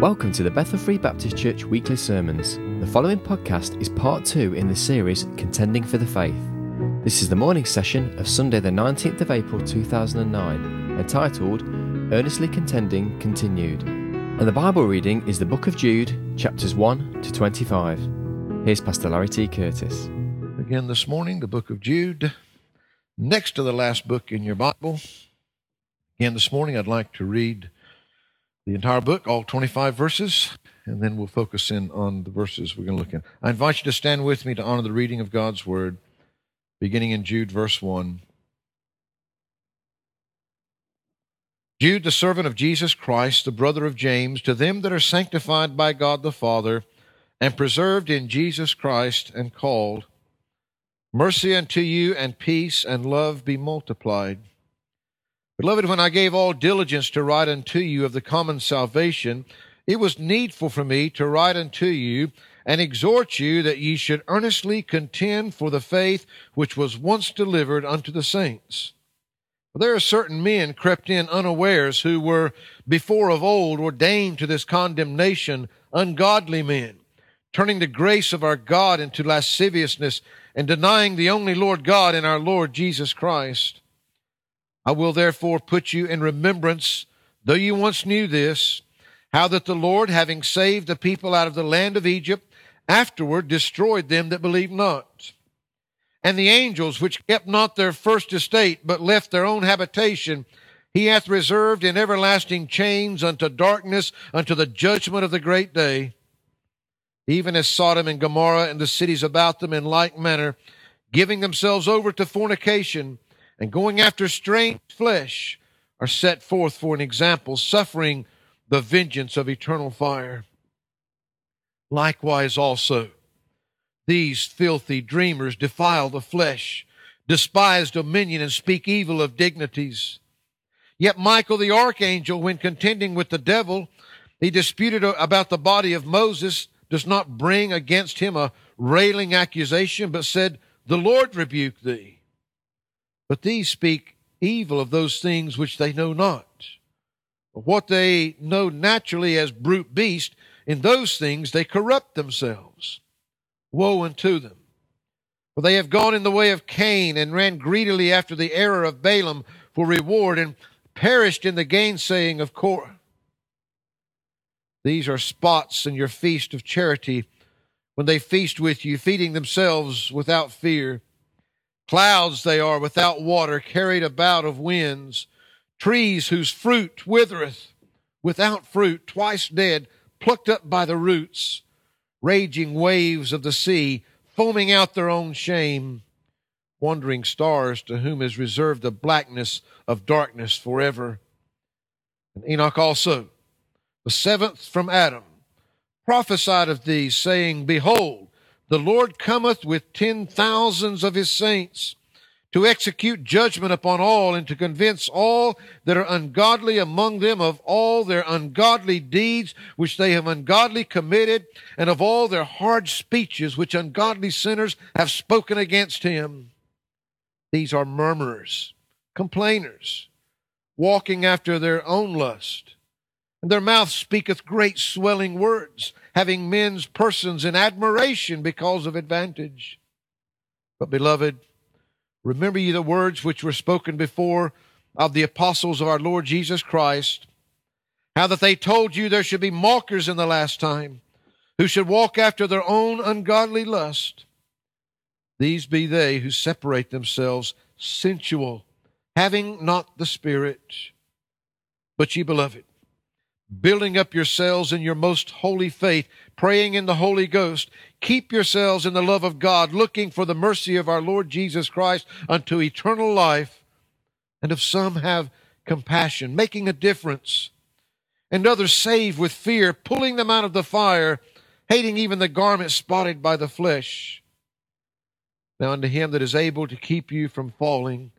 Welcome to the Bethel Free Baptist Church weekly sermons. The following podcast is part two in the series Contending for the Faith. This is the morning session of Sunday, the 19th of April 2009, entitled Earnestly Contending Continued. And the Bible reading is the book of Jude, chapters 1 to 25. Here's Pastor Larry T. Curtis. Again this morning, the book of Jude, next to the last book in your Bible. Again this morning, I'd like to read the entire book, all 25 verses, and then we'll focus in on the verses we're going to look at. I invite you to stand with me to honor the reading of God's Word, beginning in Jude, verse 1. Jude, the servant of Jesus Christ, the brother of James, to them that are sanctified by God the Father, and preserved in Jesus Christ, and called, mercy unto you, and peace and love be multiplied. Beloved, when I gave all diligence to write unto you of the common salvation, it was needful for me to write unto you and exhort you that ye should earnestly contend for the faith which was once delivered unto the saints. For there are certain men crept in unawares who were before of old ordained to this condemnation, ungodly men, turning the grace of our God into lasciviousness and denying the only Lord God and our Lord Jesus Christ. I will therefore put you in remembrance, though you once knew this, how that the Lord, having saved the people out of the land of Egypt, afterward destroyed them that believed not. And the angels which kept not their first estate, but left their own habitation, he hath reserved in everlasting chains unto darkness, unto the judgment of the great day. Even as Sodom and Gomorrah and the cities about them in like manner, giving themselves over to fornication, and going after strange flesh are set forth for an example, suffering the vengeance of eternal fire. Likewise also, these filthy dreamers defile the flesh, despise dominion, and speak evil of dignities. Yet Michael the archangel, when contending with the devil, he disputed about the body of Moses, does not bring against him a railing accusation, but said, The Lord rebuke thee. But these speak evil of those things which they know not. What they know naturally as brute beast, in those things they corrupt themselves. Woe unto them! For they have gone in the way of Cain and ran greedily after the error of Balaam for reward and perished in the gainsaying of Korah. These are spots in your feast of charity when they feast with you, feeding themselves without fear. Clouds they are without water, carried about of winds. Trees whose fruit withereth, without fruit, twice dead, plucked up by the roots. Raging waves of the sea, foaming out their own shame. Wandering stars to whom is reserved the blackness of darkness forever. And Enoch also, the seventh from Adam, prophesied of these, saying, Behold, the Lord cometh with ten thousands of his saints to execute judgment upon all and to convince all that are ungodly among them of all their ungodly deeds which they have ungodly committed and of all their hard speeches which ungodly sinners have spoken against him. These are murmurers, complainers, walking after their own lust. And their mouth speaketh great swelling words having men's persons in admiration because of advantage. But, beloved, remember ye the words which were spoken before of the apostles of our Lord Jesus Christ, how that they told you there should be mockers in the last time, who should walk after their own ungodly lust. These be they who separate themselves sensual, having not the Spirit. But ye, beloved, building up yourselves in your most holy faith, praying in the Holy Ghost. Keep yourselves in the love of God, looking for the mercy of our Lord Jesus Christ unto eternal life. And if some have compassion, making a difference, and others save with fear, pulling them out of the fire, hating even the garment spotted by the flesh. Now unto him that is able to keep you from falling,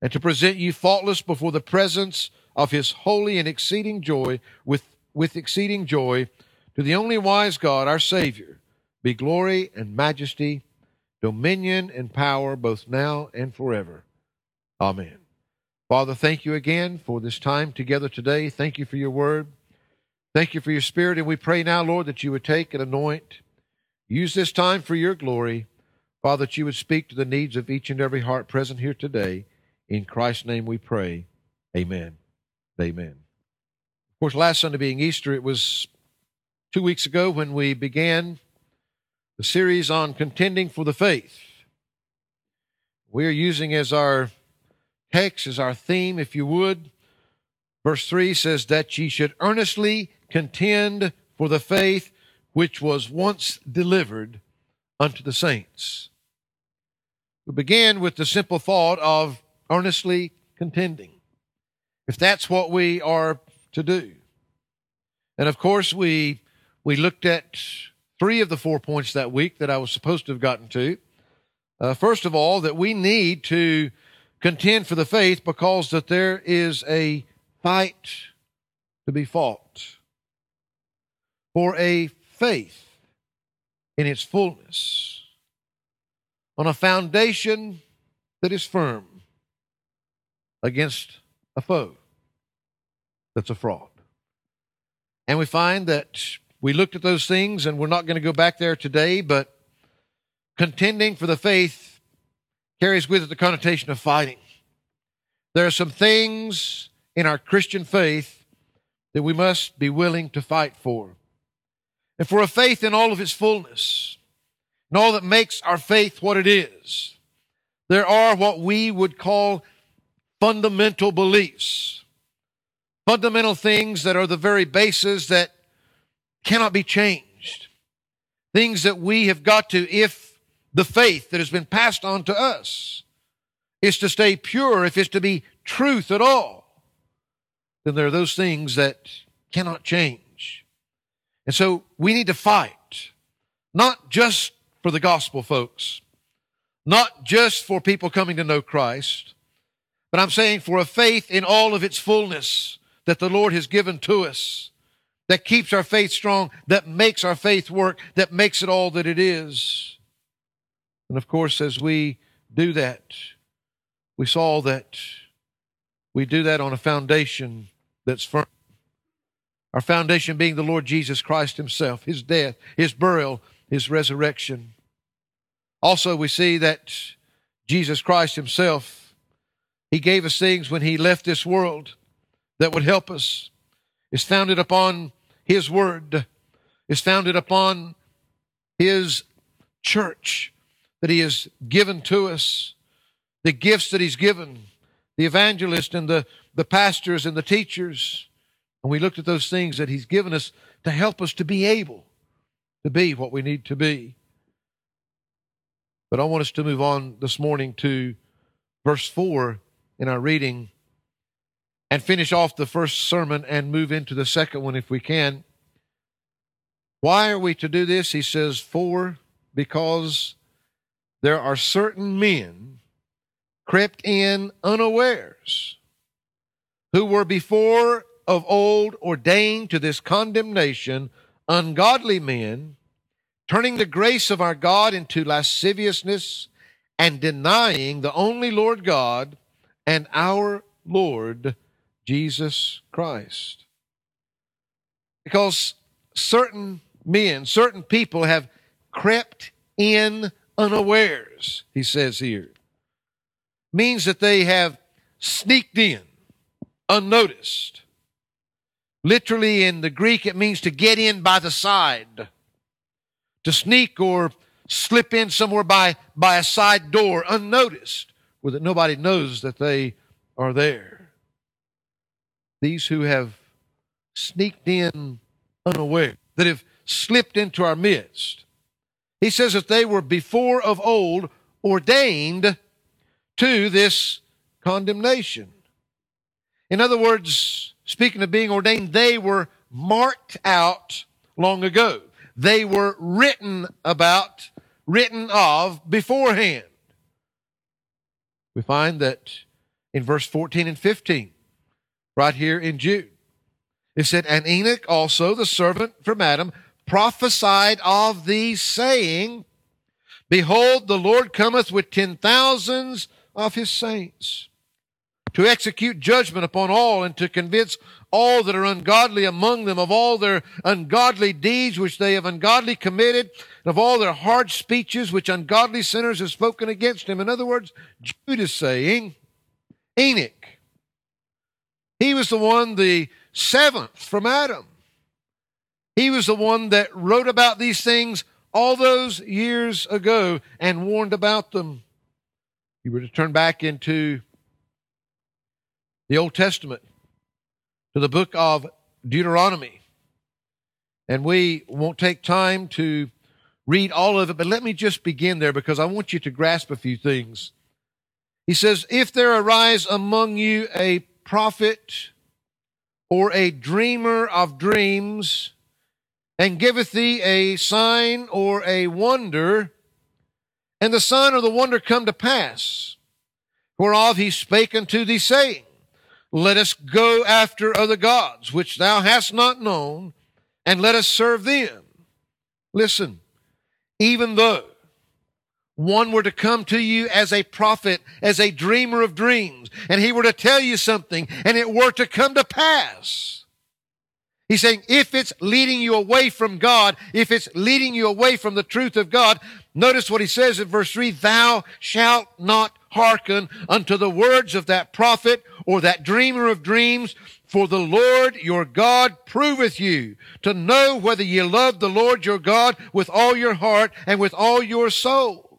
and to present you faultless before the presence of his holy and exceeding joy with, with exceeding joy to the only wise God, our Savior, be glory and majesty, dominion and power both now and forever. Amen. Father, thank you again for this time together today. Thank you for your word. Thank you for your spirit, and we pray now, Lord, that you would take and anoint. Use this time for your glory. Father, that you would speak to the needs of each and every heart present here today. In Christ's name we pray. Amen. Amen. Of course, last Sunday being Easter, it was two weeks ago when we began the series on contending for the faith. We are using as our text, as our theme, if you would. Verse 3 says, That ye should earnestly contend for the faith which was once delivered unto the saints. We began with the simple thought of earnestly contending. If that's what we are to do. And of course, we, we looked at three of the four points that week that I was supposed to have gotten to. Uh, first of all, that we need to contend for the faith because that there is a fight to be fought for a faith in its fullness on a foundation that is firm against a foe that's a fraud. And we find that we looked at those things, and we're not going to go back there today, but contending for the faith carries with it the connotation of fighting. There are some things in our Christian faith that we must be willing to fight for. And for a faith in all of its fullness, and all that makes our faith what it is, there are what we would call fundamental beliefs. Fundamental things that are the very basis that cannot be changed. Things that we have got to, if the faith that has been passed on to us is to stay pure, if it's to be truth at all, then there are those things that cannot change. And so we need to fight, not just for the gospel, folks, not just for people coming to know Christ, but I'm saying for a faith in all of its fullness that the Lord has given to us, that keeps our faith strong, that makes our faith work, that makes it all that it is. And of course, as we do that, we saw that we do that on a foundation that's firm. Our foundation being the Lord Jesus Christ Himself, His death, His burial, His resurrection. Also, we see that Jesus Christ Himself, He gave us things when He left this world that would help us. is founded upon His Word, is founded upon His church that He has given to us, the gifts that He's given the evangelist and the, the pastors and the teachers. And we looked at those things that He's given us to help us to be able to be what we need to be. But I want us to move on this morning to verse 4 in our reading and finish off the first sermon and move into the second one if we can. Why are we to do this? He says, For because there are certain men crept in unawares, who were before of old ordained to this condemnation, ungodly men, turning the grace of our God into lasciviousness and denying the only Lord God and our Lord Jesus Christ. Because certain men, certain people have crept in unawares, he says here means that they have sneaked in unnoticed. Literally in the Greek, it means to get in by the side, to sneak or slip in somewhere by, by a side door unnoticed, where that nobody knows that they are there. These who have sneaked in unaware, that have slipped into our midst. He says that they were before of old ordained to this condemnation. In other words, speaking of being ordained, they were marked out long ago. They were written about, written of beforehand. We find that in verse 14 and 15, right here in Jude, it said, And Enoch also, the servant from Adam, prophesied of these, saying, Behold, the Lord cometh with ten thousands of his saints to execute judgment upon all and to convince all that are ungodly among them of all their ungodly deeds which they have ungodly committed and of all their hard speeches which ungodly sinners have spoken against him. In other words, Jude is saying, Enoch, he was the one, the seventh from Adam. He was the one that wrote about these things all those years ago and warned about them. You were to turn back into the Old Testament to the book of Deuteronomy. And we won't take time to read all of it, but let me just begin there because I want you to grasp a few things. He says, If there arise among you a prophet or a dreamer of dreams, and giveth thee a sign or a wonder, and the sign or the wonder come to pass, whereof he spake unto thee, saying, let us go after other gods, which thou hast not known, and let us serve them. Listen, even though one were to come to you as a prophet, as a dreamer of dreams, and he were to tell you something, and it were to come to pass. He's saying, if it's leading you away from God, if it's leading you away from the truth of God, notice what he says in verse 3 Thou shalt not hearken unto the words of that prophet or that dreamer of dreams, for the Lord your God proveth you to know whether ye love the Lord your God with all your heart and with all your soul.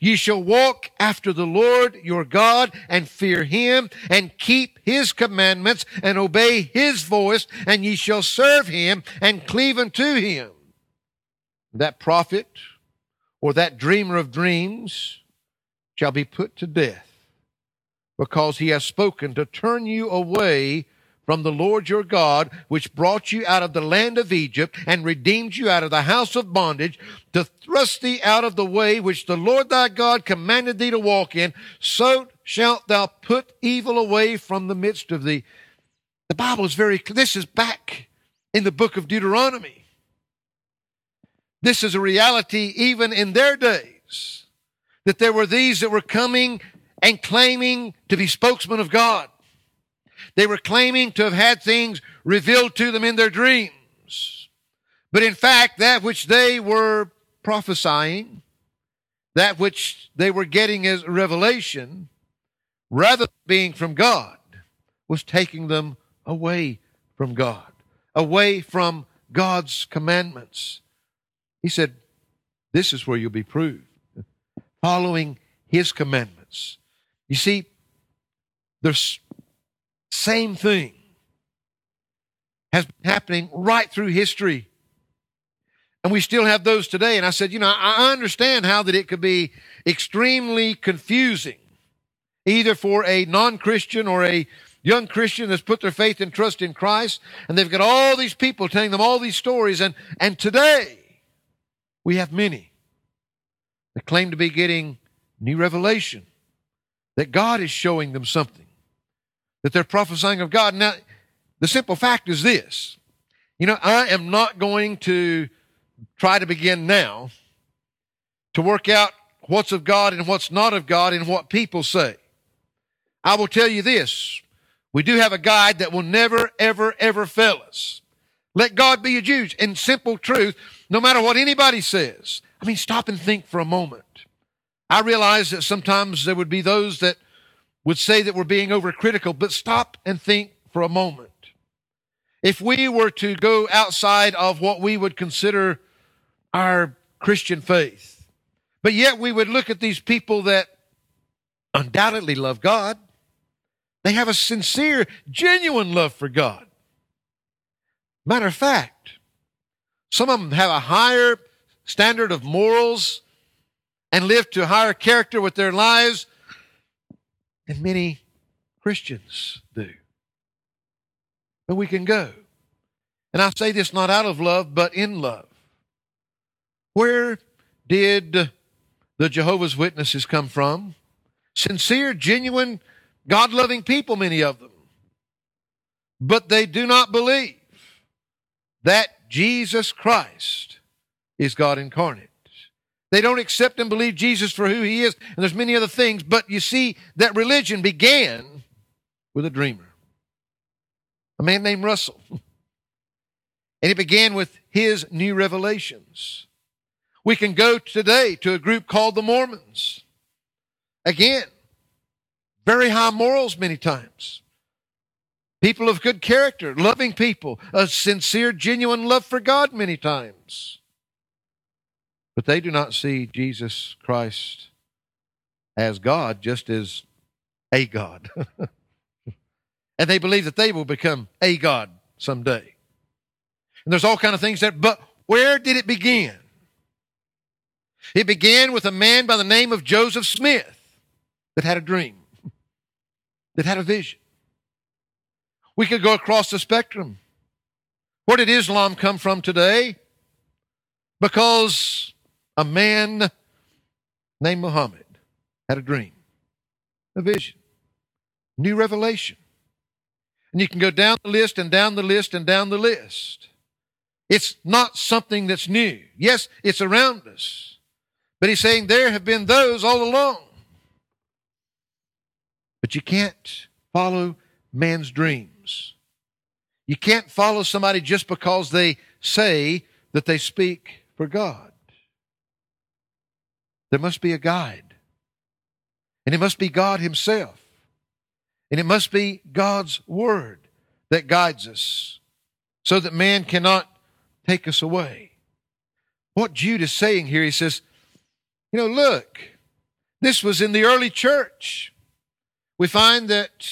Ye shall walk after the Lord your God and fear him and keep his commandments and obey his voice and ye shall serve him and cleave unto him. That prophet or that dreamer of dreams shall be put to death, because he has spoken to turn you away from the Lord your God, which brought you out of the land of Egypt and redeemed you out of the house of bondage, to thrust thee out of the way which the Lord thy God commanded thee to walk in, so shalt thou put evil away from the midst of thee. The Bible is very clear. This is back in the book of Deuteronomy. This is a reality even in their days that there were these that were coming and claiming to be spokesmen of God. They were claiming to have had things revealed to them in their dreams. But in fact, that which they were prophesying, that which they were getting as revelation, rather than being from God, was taking them away from God, away from God's commandments. He said, This is where you'll be proved following his commandments. You see, the same thing has been happening right through history. And we still have those today. And I said, you know, I understand how that it could be extremely confusing, either for a non Christian or a young Christian that's put their faith and trust in Christ. And they've got all these people telling them all these stories. And, and today, we have many that claim to be getting new revelation, that God is showing them something, that they're prophesying of God. Now, the simple fact is this you know, I am not going to try to begin now to work out what's of God and what's not of God and what people say. I will tell you this. We do have a guide that will never, ever, ever fail us. Let God be your judge. In simple truth, no matter what anybody says, I mean, stop and think for a moment. I realize that sometimes there would be those that would say that we're being overcritical, but stop and think for a moment. If we were to go outside of what we would consider our Christian faith, but yet we would look at these people that undoubtedly love God, they have a sincere, genuine love for God. Matter of fact, some of them have a higher standard of morals and live to higher character with their lives than many Christians do. But we can go. And I say this not out of love, but in love. Where did the Jehovah's Witnesses come from? Sincere, genuine, God loving people, many of them. But they do not believe that Jesus Christ is God incarnate. They don't accept and believe Jesus for who he is, and there's many other things, but you see that religion began with a dreamer, a man named Russell. And it began with his new revelations. We can go today to a group called the Mormons. Again, very high morals many times. People of good character, loving people, a sincere, genuine love for God many times. But they do not see Jesus Christ as God, just as a God. and they believe that they will become a God someday. And there's all kind of things that, but where did it begin? It began with a man by the name of Joseph Smith that had a dream, that had a vision. We could go across the spectrum. Where did Islam come from today? Because a man named Muhammad had a dream, a vision, new revelation. And you can go down the list and down the list and down the list. It's not something that's new. Yes, it's around us. But he's saying there have been those all along. But you can't follow man's dreams. You can't follow somebody just because they say that they speak for God. There must be a guide. And it must be God Himself. And it must be God's Word that guides us so that man cannot take us away. What Jude is saying here, he says, you know, look, this was in the early church. We find that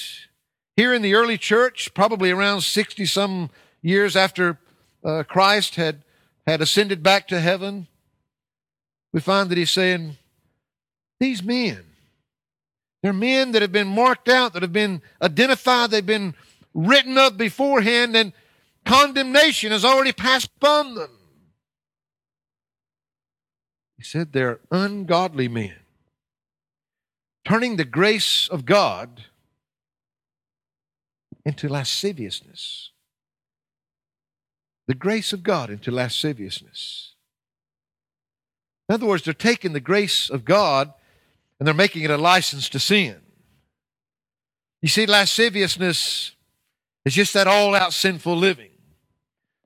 here in the early church, probably around 60 some years after uh, Christ had, had ascended back to heaven, we find that he's saying, these men, they're men that have been marked out, that have been identified, they've been written up beforehand, and Condemnation has already passed upon them. He said they're ungodly men, turning the grace of God into lasciviousness. The grace of God into lasciviousness. In other words, they're taking the grace of God and they're making it a license to sin. You see, lasciviousness is just that all out sinful living.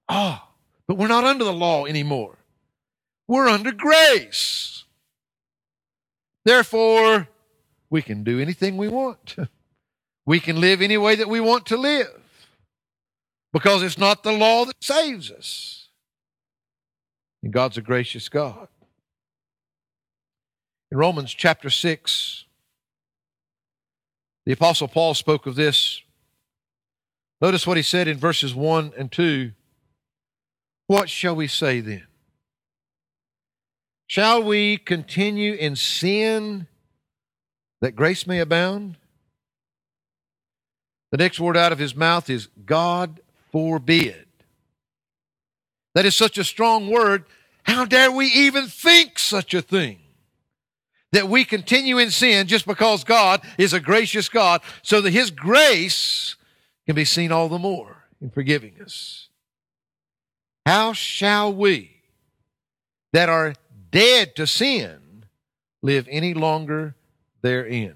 Ah, oh, but we're not under the law anymore. We're under grace. Therefore, we can do anything we want. We can live any way that we want to live because it's not the law that saves us. And God's a gracious God. In Romans chapter 6, the Apostle Paul spoke of this. Notice what he said in verses 1 and 2. What shall we say then? Shall we continue in sin that grace may abound? The next word out of his mouth is God forbid. That is such a strong word. How dare we even think such a thing? That we continue in sin just because God is a gracious God, so that his grace can be seen all the more in forgiving us. How shall we that are dead to sin live any longer therein?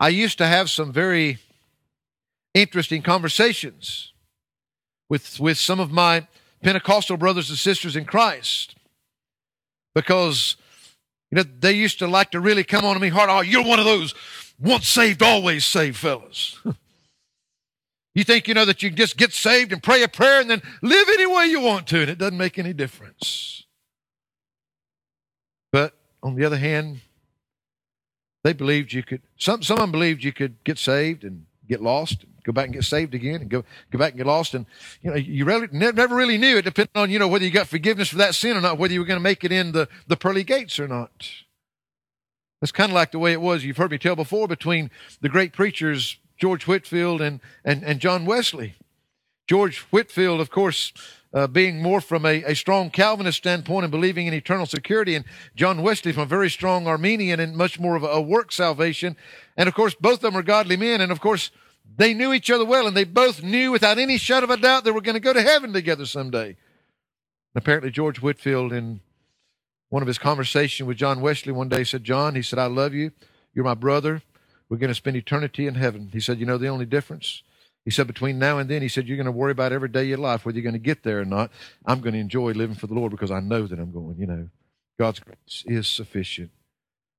I used to have some very interesting conversations with, with some of my Pentecostal brothers and sisters in Christ because you know they used to like to really come on to me hard. Oh, you're one of those once saved, always saved fellas. You think you know that you can just get saved and pray a prayer and then live any way you want to, and it doesn't make any difference. But on the other hand, they believed you could, some, some of them believed you could get saved and get lost and go back and get saved again and go, go back and get lost. And, you know, you really, never really knew it depending on, you know, whether you got forgiveness for that sin or not, whether you were going to make it in the, the pearly gates or not. That's kind of like the way it was, you've heard me tell before, between the great preachers George Whitefield and, and, and John Wesley. George Whitefield, of course, uh, being more from a, a strong Calvinist standpoint and believing in eternal security, and John Wesley from a very strong Arminian and much more of a, a work salvation. And of course, both of them are godly men, and of course, they knew each other well, and they both knew without any shadow of a doubt they were going to go to heaven together someday. And apparently, George Whitefield, in one of his conversations with John Wesley one day, said, John, he said, I love you. You're my brother. we're going to spend eternity in heaven. He said, You know the only difference? He said, Between now and then, he said, You're going to worry about every day of your life, whether you're going to get there or not. I'm going to enjoy living for the Lord because I know that I'm going, you know. God's grace is sufficient.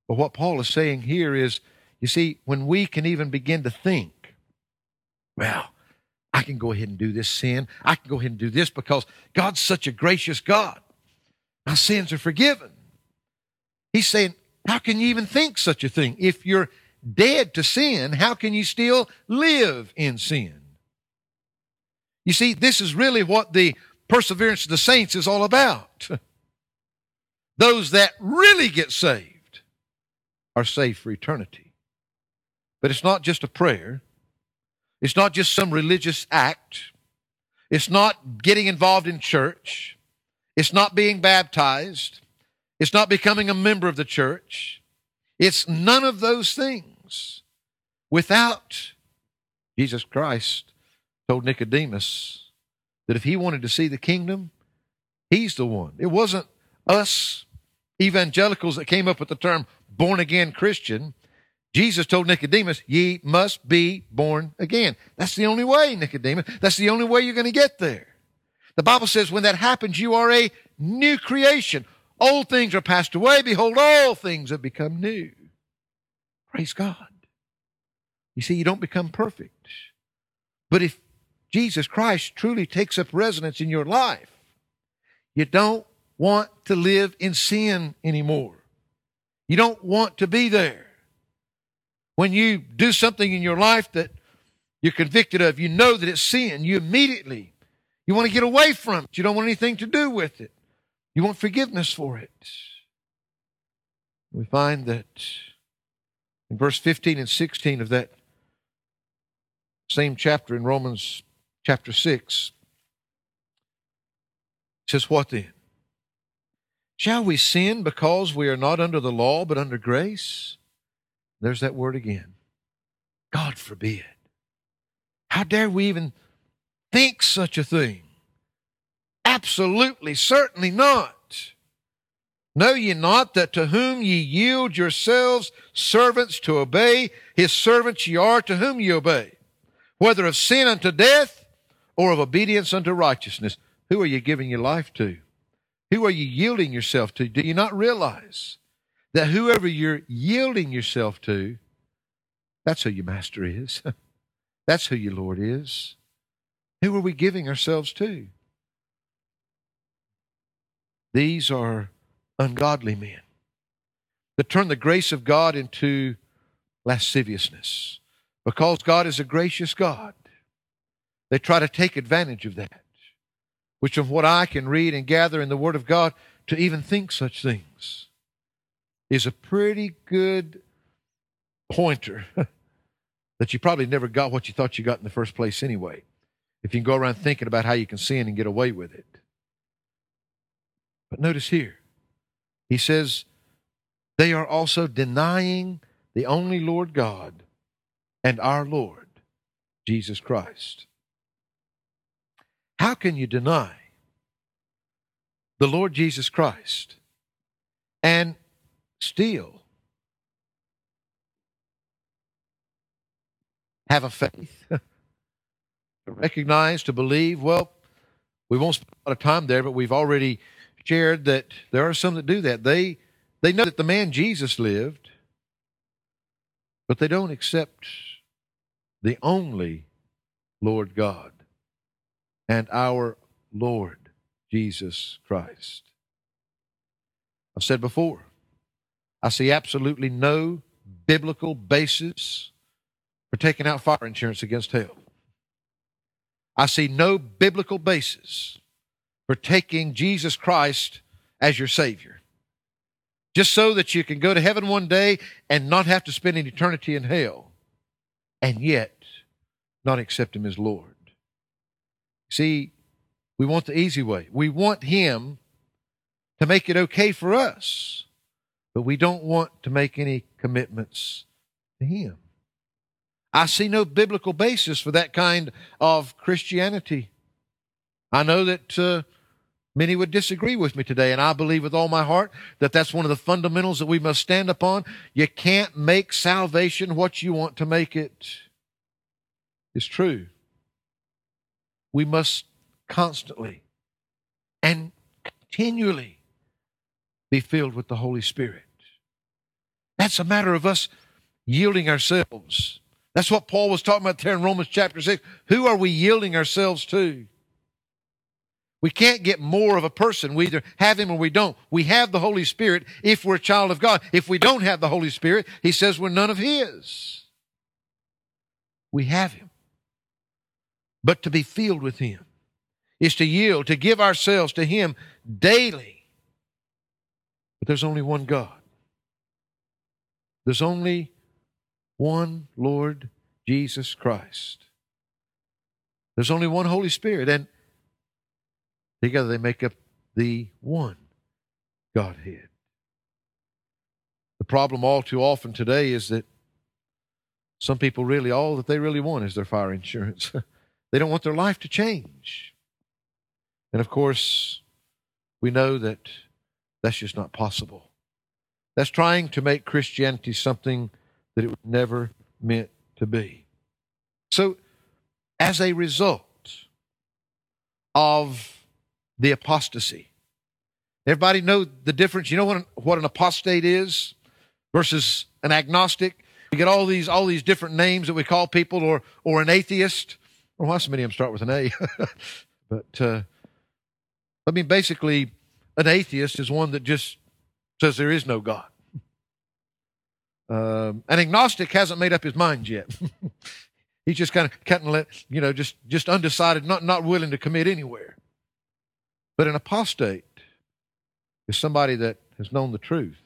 But what Paul is saying here is, you see, when we can even begin to think, well, I can go ahead and do this sin. I can go ahead and do this because God's such a gracious God. My sins are forgiven. He's saying, how can you even think such a thing? If you're dead to sin, how can you still live in sin? You see, this is really what the perseverance of the saints is all about. Those that really get saved are saved for eternity. But it's not just a prayer. It's not just some religious act. It's not getting involved in church. It's not being baptized. It's not becoming a member of the church. It's none of those things. Without Jesus Christ told Nicodemus that if he wanted to see the kingdom, he's the one. It wasn't us evangelicals that came up with the term born again Christian. Jesus told Nicodemus, Ye must be born again. That's the only way, Nicodemus. That's the only way you're going to get there. The Bible says when that happens, you are a new creation. Old things are passed away. Behold, all things have become new. Praise God. You see, you don't become perfect. But if Jesus Christ truly takes up residence in your life, you don't want to live in sin anymore. You don't want to be there. When you do something in your life that you're convicted of, you know that it's sin, you immediately you want to get away from it. You don't want anything to do with it. You want forgiveness for it. We find that in verse 15 and 16 of that same chapter in Romans chapter 6 says, What then? Shall we sin because we are not under the law but under grace? There's that word again. God forbid. How dare we even think such a thing? Absolutely, certainly not. Know ye not that to whom ye yield yourselves servants to obey, his servants ye are to whom ye obey, whether of sin unto death or of obedience unto righteousness? Who are you giving your life to? Who are you yielding yourself to? Do you not realize that whoever you're yielding yourself to, that's who your master is? that's who your Lord is. Who are we giving ourselves to? These are ungodly men that turn the grace of God into lasciviousness. Because God is a gracious God, they try to take advantage of that which of what I can read and gather in the Word of God, to even think such things is a pretty good pointer that you probably never got what you thought you got in the first place anyway. If you can go around thinking about how you can sin and get away with it. But notice here, he says, they are also denying the only Lord God and our Lord, Jesus Christ. How can you deny the Lord Jesus Christ and still have a faith to recognize, to believe? Well, we won't spend a lot of time there, but we've already shared that there are some that do that. They they know that the man Jesus lived, but they don't accept the only Lord God and our Lord Jesus Christ. I've said before, I see absolutely no biblical basis for taking out fire insurance against hell. I see no biblical basis for taking Jesus Christ as your Savior. Just so that you can go to heaven one day and not have to spend an eternity in hell, and yet not accept Him as Lord. See, we want the easy way. We want Him to make it okay for us, but we don't want to make any commitments to Him. I see no biblical basis for that kind of Christianity. I know that uh, Many would disagree with me today, and I believe with all my heart that that's one of the fundamentals that we must stand upon. You can't make salvation what you want to make it. It's true. We must constantly and continually be filled with the Holy Spirit. That's a matter of us yielding ourselves. That's what Paul was talking about there in Romans chapter 6. Who are we yielding ourselves to? We can't get more of a person. We either have him or we don't. We have the Holy Spirit if we're a child of God. If we don't have the Holy Spirit, he says we're none of his. We have him. But to be filled with him is to yield, to give ourselves to him daily. But there's only one God. There's only one Lord Jesus Christ. There's only one Holy Spirit. And Together they make up the one Godhead. The problem all too often today is that some people really, all that they really want is their fire insurance. they don't want their life to change. And of course, we know that that's just not possible. That's trying to make Christianity something that it was never meant to be. So, as a result of the apostasy. Everybody know the difference? You know what an, what an apostate is versus an agnostic? We get all these all these different names that we call people, or or an atheist. Well, why so many of them start with an A? but uh, I mean, basically, an atheist is one that just says there is no God. Um, an agnostic hasn't made up his mind yet. He's just kind of cutting, let you know, just just undecided, not not willing to commit anywhere. But an apostate is somebody that has known the truth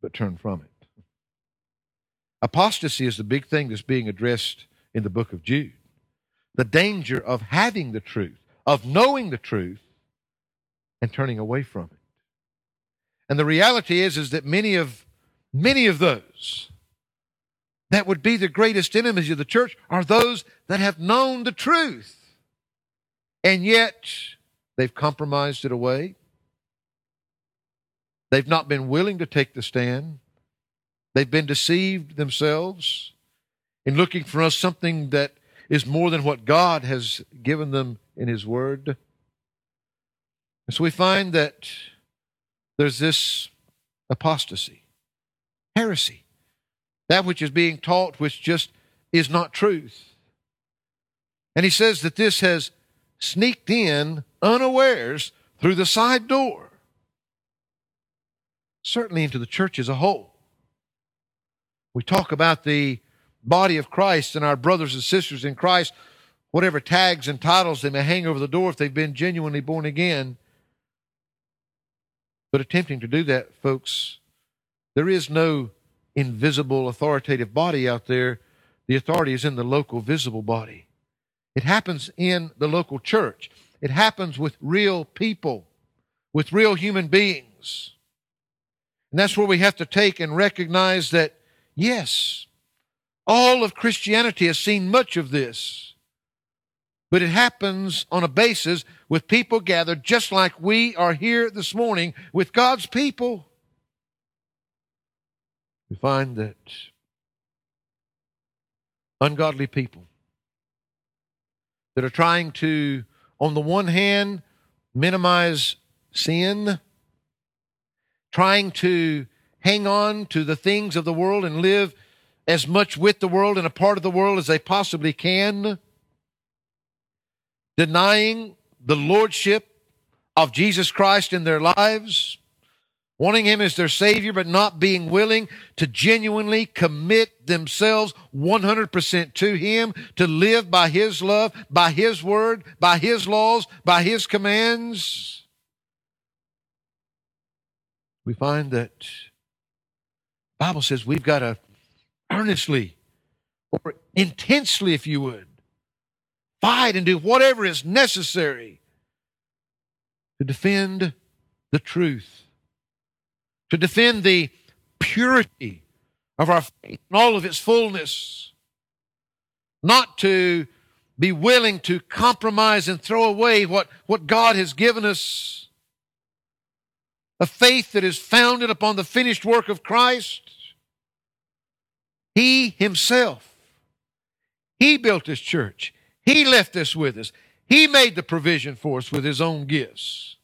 but turned from it. Apostasy is the big thing that's being addressed in the book of Jude. The danger of having the truth, of knowing the truth, and turning away from it. And the reality is, is that many of many of those that would be the greatest enemies of the church are those that have known the truth. And yet They've compromised it away. They've not been willing to take the stand. They've been deceived themselves in looking for us something that is more than what God has given them in His Word. And so we find that there's this apostasy, heresy, that which is being taught which just is not truth. And he says that this has sneaked in unawares through the side door, certainly into the church as a whole. We talk about the body of Christ and our brothers and sisters in Christ, whatever tags and titles they may hang over the door if they've been genuinely born again. But attempting to do that, folks, there is no invisible authoritative body out there. The authority is in the local visible body. It happens in the local church. It happens with real people, with real human beings. And that's where we have to take and recognize that, yes, all of Christianity has seen much of this. But it happens on a basis with people gathered just like we are here this morning with God's people. We find that ungodly people that are trying to, on the one hand, minimize sin, trying to hang on to the things of the world and live as much with the world and a part of the world as they possibly can, denying the lordship of Jesus Christ in their lives, wanting Him as their Savior, but not being willing to genuinely commit themselves 100% to Him, to live by His love, by His word, by His laws, by His commands. We find that Bible says we've got to earnestly or intensely, if you would, fight and do whatever is necessary to defend the truth to defend the purity of our faith in all of its fullness, not to be willing to compromise and throw away what, what God has given us. A faith that is founded upon the finished work of Christ. He Himself, He built His church. He left this with us. He made the provision for us with His own gifts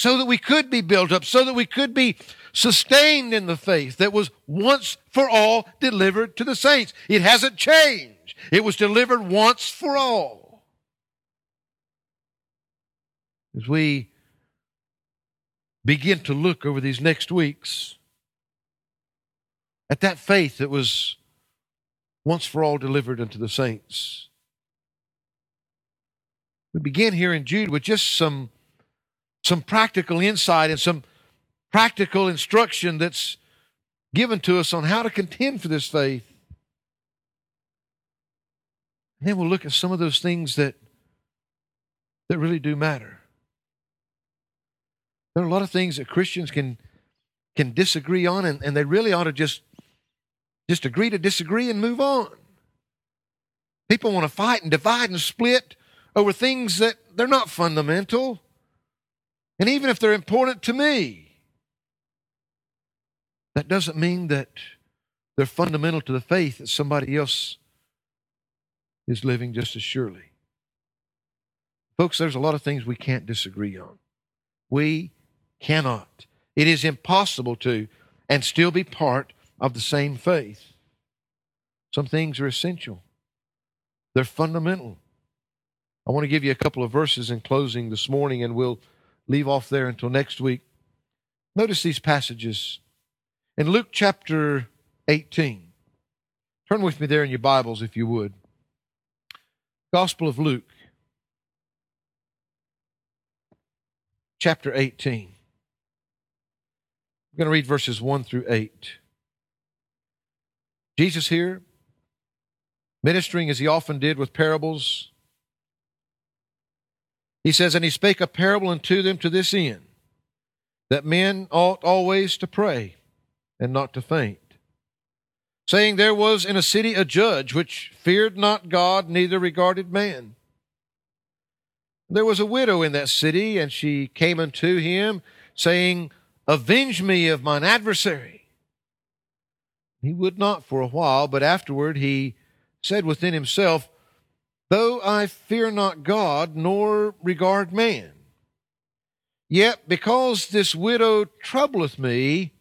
so that we could be built up, so that we could be sustained in the faith that was once for all delivered to the saints. It hasn't changed. It was delivered once for all. As we begin to look over these next weeks at that faith that was once for all delivered unto the saints. We begin here in Jude with just some some practical insight and some practical instruction that's given to us on how to contend for this faith. And then we'll look at some of those things that, that really do matter. There are a lot of things that Christians can, can disagree on, and, and they really ought to just, just agree to disagree and move on. People want to fight and divide and split over things that they're not fundamental. And even if they're important to me, that doesn't mean that they're fundamental to the faith that somebody else is living just as surely. Folks, there's a lot of things we can't disagree on. We cannot. It is impossible to and still be part of the same faith. Some things are essential, they're fundamental. I want to give you a couple of verses in closing this morning, and we'll leave off there until next week. Notice these passages. In Luke chapter 18, turn with me there in your Bibles if you would. Gospel of Luke, chapter 18. I'm going to read verses 1 through 8. Jesus here, ministering as he often did with parables, he says, And he spake a parable unto them to this end, that men ought always to pray and not to faint. Saying, There was in a city a judge which feared not God, neither regarded man. There was a widow in that city, and she came unto him, saying, Avenge me of mine adversary. He would not for a while, but afterward he said within himself, Though I fear not God, nor regard man. Yet because this widow troubleth me,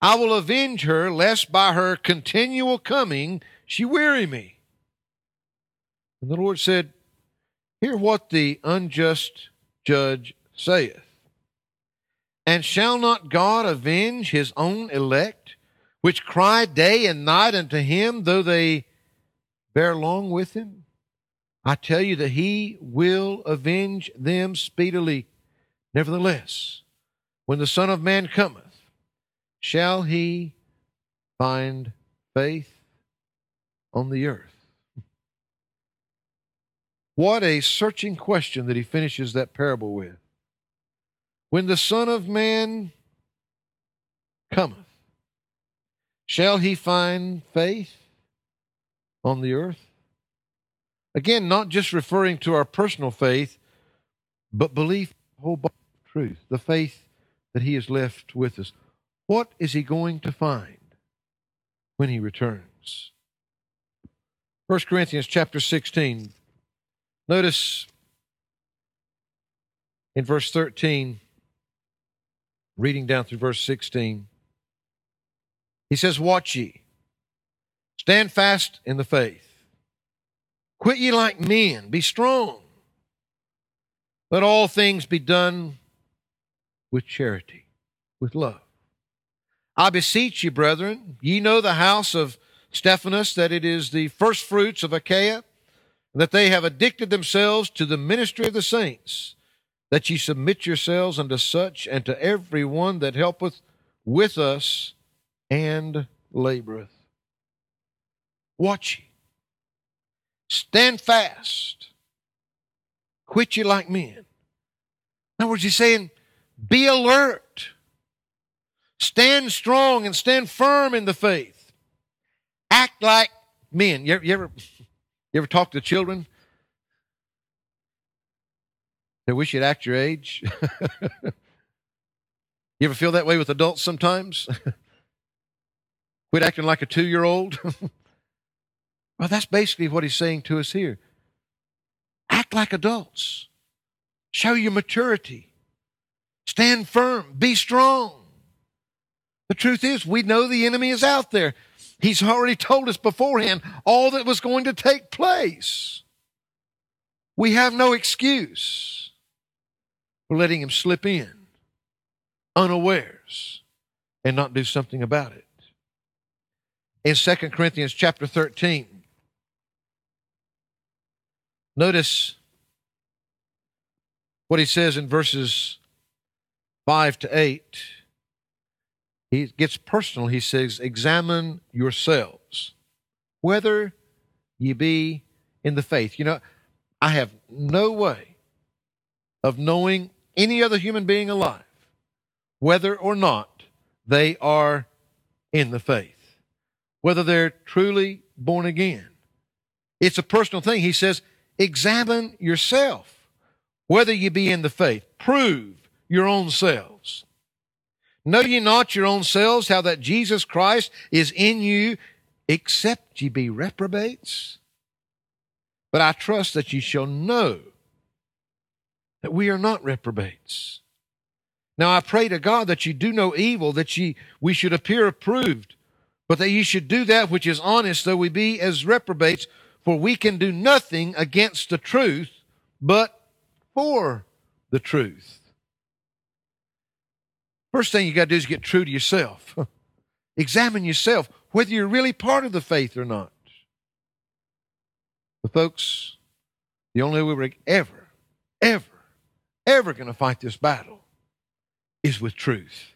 I will avenge her, lest by her continual coming she weary me. And the Lord said, Hear what the unjust judge saith. And shall not God avenge his own elect, which cry day and night unto him, though they bear long with him? I tell you that he will avenge them speedily. Nevertheless, when the Son of Man cometh, shall he find faith on the earth? What a searching question that he finishes that parable with. When the Son of Man cometh, shall he find faith on the earth? Again, not just referring to our personal faith, but belief, whole truth, the faith that He has left with us. What is He going to find when He returns? 1 Corinthians chapter 16. Notice in verse 13, reading down through verse 16, he says, Watch ye, stand fast in the faith. Quit ye like men, be strong. Let all things be done with charity, with love. I beseech you, brethren, ye know the house of Stephanas, that it is the first fruits of Achaia, that they have addicted themselves to the ministry of the saints, that ye submit yourselves unto such, and to every one that helpeth with us and laboreth. Watch ye. Stand fast. Quit you like men. In other words, he's saying, be alert. Stand strong and stand firm in the faith. Act like men. You ever, you ever You ever talk to children? They wish you'd act your age. you ever feel that way with adults sometimes? Quit acting like a two year old. well, that's basically what he's saying to us here. Act like adults, show your maturity, stand firm, be strong. The truth is, we know the enemy is out there. He's already told us beforehand all that was going to take place. We have no excuse for letting him slip in unawares and not do something about it in 2 Corinthians chapter 13. Notice what he says in verses 5 to 8. He gets personal. He says, Examine yourselves, whether ye be in the faith. You know, I have no way of knowing any other human being alive whether or not they are in the faith whether they're truly born again. It's a personal thing. He says, examine yourself, whether you be in the faith. Prove your own selves. Know ye not your own selves how that Jesus Christ is in you, except ye be reprobates? But I trust that ye shall know that we are not reprobates. Now I pray to God that ye do no evil, that ye we should appear approved but that ye should do that which is honest, though we be as reprobates, for we can do nothing against the truth, but for the truth. First thing you got to do is get true to yourself. Examine yourself, whether you're really part of the faith or not. But, folks, the only way we're ever, ever, ever going to fight this battle is with truth.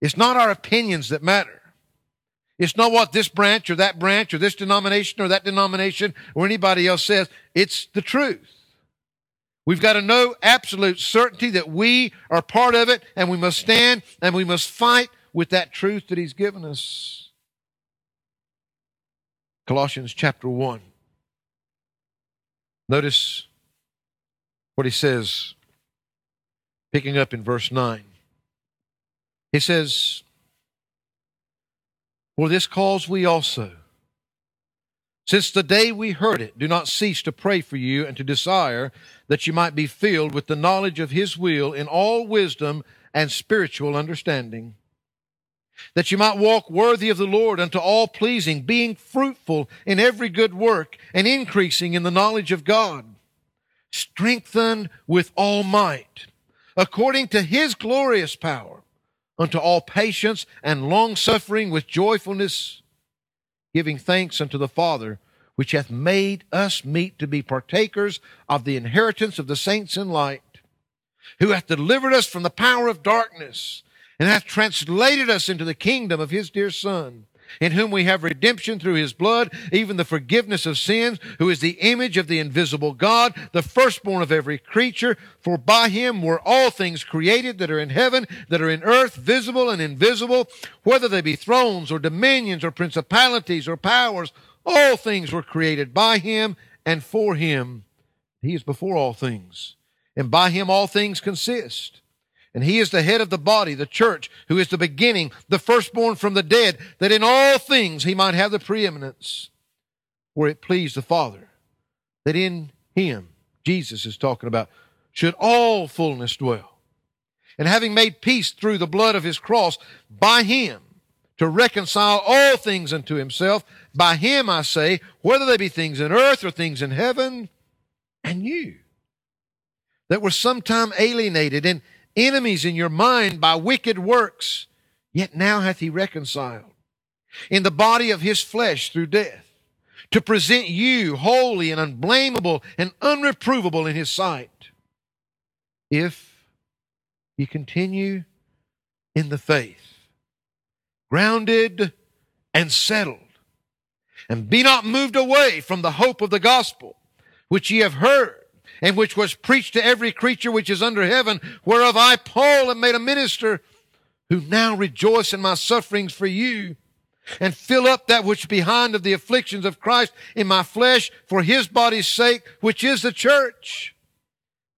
It's not our opinions that matter. It's not what this branch or that branch or this denomination or that denomination or anybody else says. It's the truth. We've got to know absolute certainty that we are part of it and we must stand and we must fight with that truth that He's given us. Colossians chapter 1. Notice what he says, picking up in verse 9. He says, for this cause we also, since the day we heard it, do not cease to pray for you and to desire that you might be filled with the knowledge of His will in all wisdom and spiritual understanding. That you might walk worthy of the Lord unto all pleasing, being fruitful in every good work and increasing in the knowledge of God, strengthened with all might, according to His glorious power unto all patience and long suffering with joyfulness, giving thanks unto the Father, which hath made us meet to be partakers of the inheritance of the saints in light, who hath delivered us from the power of darkness, and hath translated us into the kingdom of his dear Son in whom we have redemption through his blood, even the forgiveness of sins, who is the image of the invisible God, the firstborn of every creature. For by him were all things created that are in heaven, that are in earth, visible and invisible, whether they be thrones or dominions or principalities or powers. All things were created by him and for him. He is before all things, and by him all things consist. And he is the head of the body, the church, who is the beginning, the firstborn from the dead, that in all things he might have the preeminence. Where it pleased the Father, that in him, Jesus is talking about, should all fullness dwell. And having made peace through the blood of his cross, by him, to reconcile all things unto himself, by him I say, whether they be things in earth or things in heaven, and you, that were sometime alienated and enemies in your mind by wicked works, yet now hath he reconciled in the body of his flesh through death, to present you holy and unblameable and unreprovable in his sight. If you continue in the faith, grounded and settled, and be not moved away from the hope of the gospel, which ye have heard and which was preached to every creature which is under heaven, whereof I, Paul, am made a minister, who now rejoice in my sufferings for you, and fill up that which behind of the afflictions of Christ in my flesh for his body's sake, which is the church,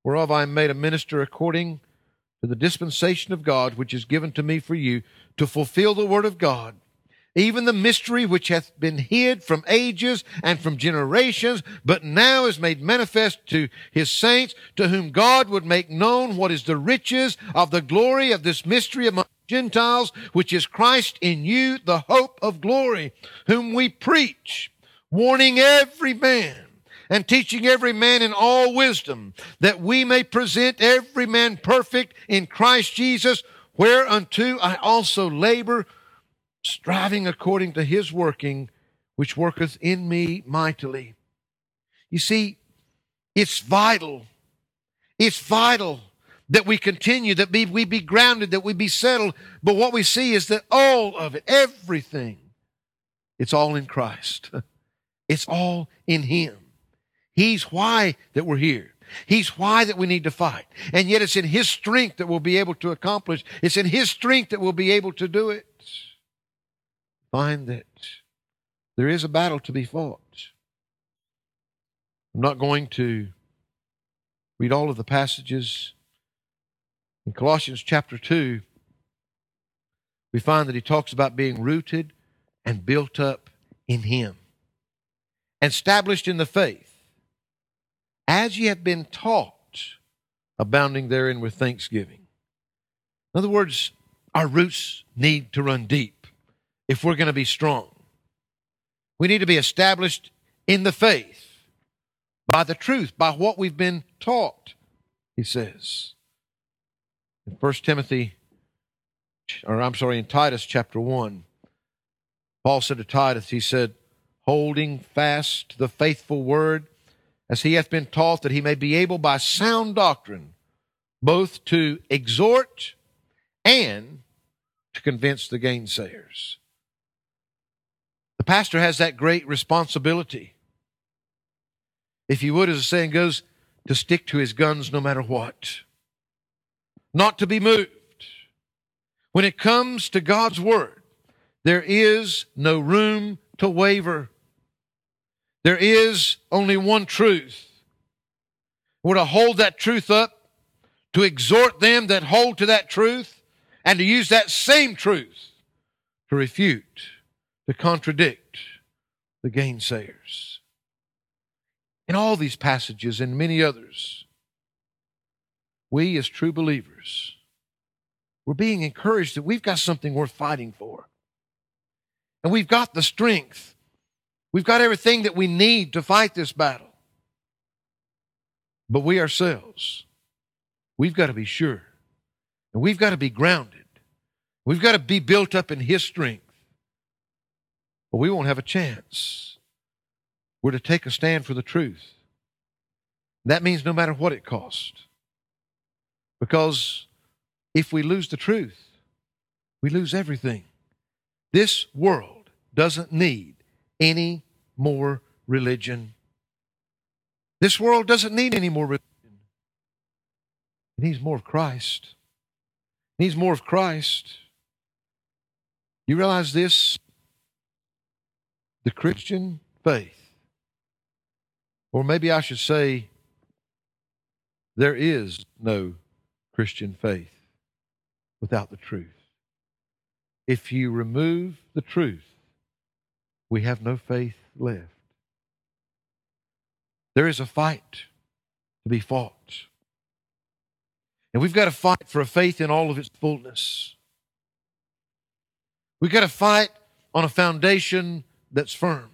whereof I am made a minister according to the dispensation of God, which is given to me for you, to fulfill the word of God, even the mystery which hath been hid from ages and from generations, but now is made manifest to his saints, to whom God would make known what is the riches of the glory of this mystery among Gentiles, which is Christ in you, the hope of glory, whom we preach, warning every man and teaching every man in all wisdom, that we may present every man perfect in Christ Jesus, whereunto I also labor, striving according to his working, which worketh in me mightily. You see, it's vital. It's vital that we continue, that we, we be grounded, that we be settled. But what we see is that all of it, everything, it's all in Christ. It's all in Him. He's why that we're here. He's why that we need to fight. And yet it's in His strength that we'll be able to accomplish. It's in His strength that we'll be able to do it. Find that there is a battle to be fought. I'm not going to read all of the passages in Colossians chapter 2, we find that he talks about being rooted and built up in him, established in the faith, as ye have been taught, abounding therein with thanksgiving. In other words, our roots need to run deep if we're going to be strong. We need to be established in the faith by the truth, by what we've been taught, he says. In 1 Timothy, or I'm sorry, in Titus chapter 1, Paul said to Titus, he said, holding fast the faithful word, as he hath been taught, that he may be able by sound doctrine both to exhort and to convince the gainsayers. The pastor has that great responsibility. If you would, as the saying goes, to stick to his guns no matter what not to be moved. When it comes to God's Word, there is no room to waver. There is only one truth. We're to hold that truth up, to exhort them that hold to that truth, and to use that same truth to refute, to contradict the gainsayers. In all these passages and many others, we as true believers, we're being encouraged that we've got something worth fighting for. And we've got the strength. We've got everything that we need to fight this battle. But we ourselves, we've got to be sure. And we've got to be grounded. We've got to be built up in His strength. But we won't have a chance. We're to take a stand for the truth. That means no matter what it costs. Because if we lose the truth, we lose everything. This world doesn't need any more religion. This world doesn't need any more religion. It needs more of Christ. It needs more of Christ. You realize this? The Christian faith, or maybe I should say, there is no Christian faith without the truth. If you remove the truth, we have no faith left. There is a fight to be fought. And we've got to fight for a faith in all of its fullness. We've got to fight on a foundation that's firm.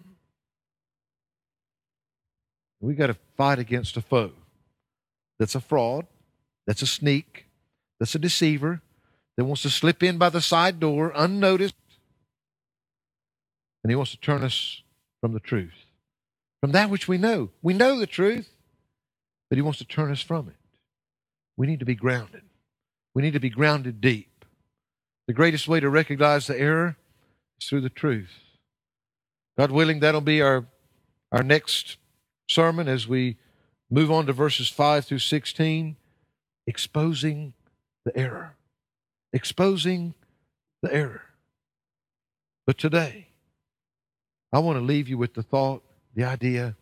We've got to fight against a foe that's a fraud, that's a sneak, that's a deceiver, that wants to slip in by the side door unnoticed. And he wants to turn us from the truth, from that which we know. We know the truth, but he wants to turn us from it. We need to be grounded. We need to be grounded deep. The greatest way to recognize the error is through the truth. God willing, that'll be our, our next sermon as we move on to verses 5 through 16 exposing the error. Exposing the error. But today, I want to leave you with the thought, the idea.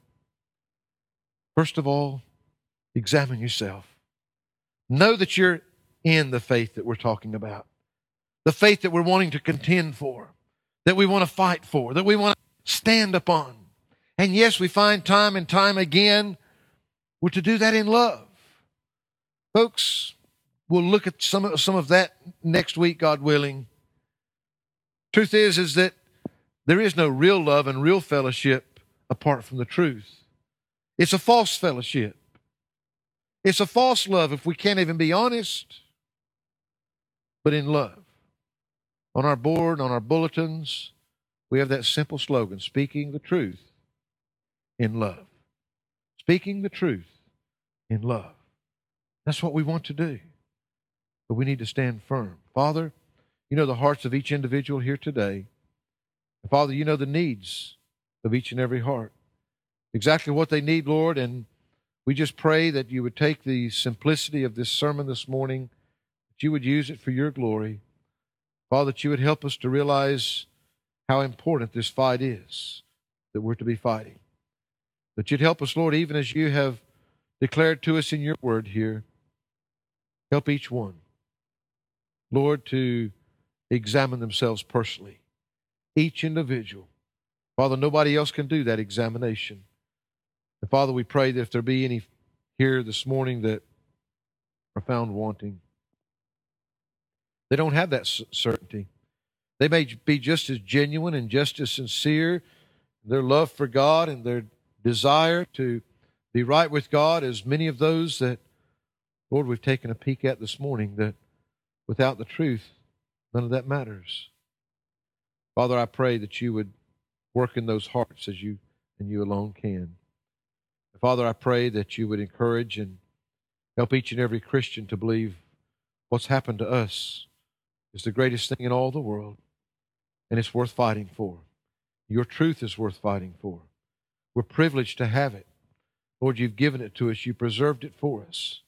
First of all, examine yourself. Know that you're in the faith that we're talking about, the faith that we're wanting to contend for, that we want to fight for, that we want to stand upon. And yes, we find time and time again we're to do that in love. Folks, we'll look at some of, some of that next week, God willing. Truth is, is that there is no real love and real fellowship apart from the truth. It's a false fellowship. It's a false love if we can't even be honest, but in love. On our board, on our bulletins, we have that simple slogan speaking the truth in love. Speaking the truth in love. That's what we want to do. But we need to stand firm. Father, you know the hearts of each individual here today. Father, you know the needs of each and every heart. Exactly what they need, Lord. And we just pray that you would take the simplicity of this sermon this morning, that you would use it for your glory. Father, that you would help us to realize how important this fight is that we're to be fighting. That you'd help us, Lord, even as you have declared to us in your word here. Help each one, Lord, to examine themselves personally, each individual. Father, nobody else can do that examination. And Father, we pray that if there be any here this morning that are found wanting, they don't have that certainty. They may be just as genuine and just as sincere their love for God and their desire to be right with God as many of those that, Lord, we've taken a peek at this morning, that without the truth, none of that matters. Father, I pray that you would work in those hearts as you and you alone can. Father, I pray that you would encourage and help each and every Christian to believe what's happened to us is the greatest thing in all the world, and it's worth fighting for. Your truth is worth fighting for. We're privileged to have it. Lord, you've given it to us. You preserved it for us.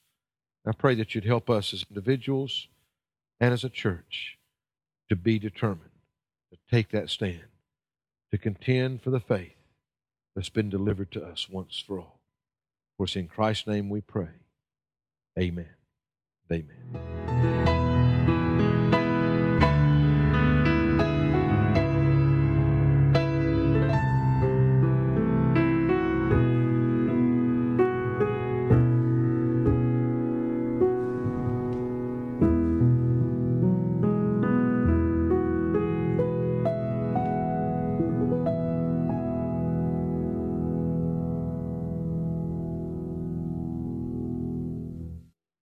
I pray that you'd help us as individuals and as a church to be determined to take that stand, to contend for the faith that's been delivered to us once for all. For it's in Christ's name we pray. Amen. Amen.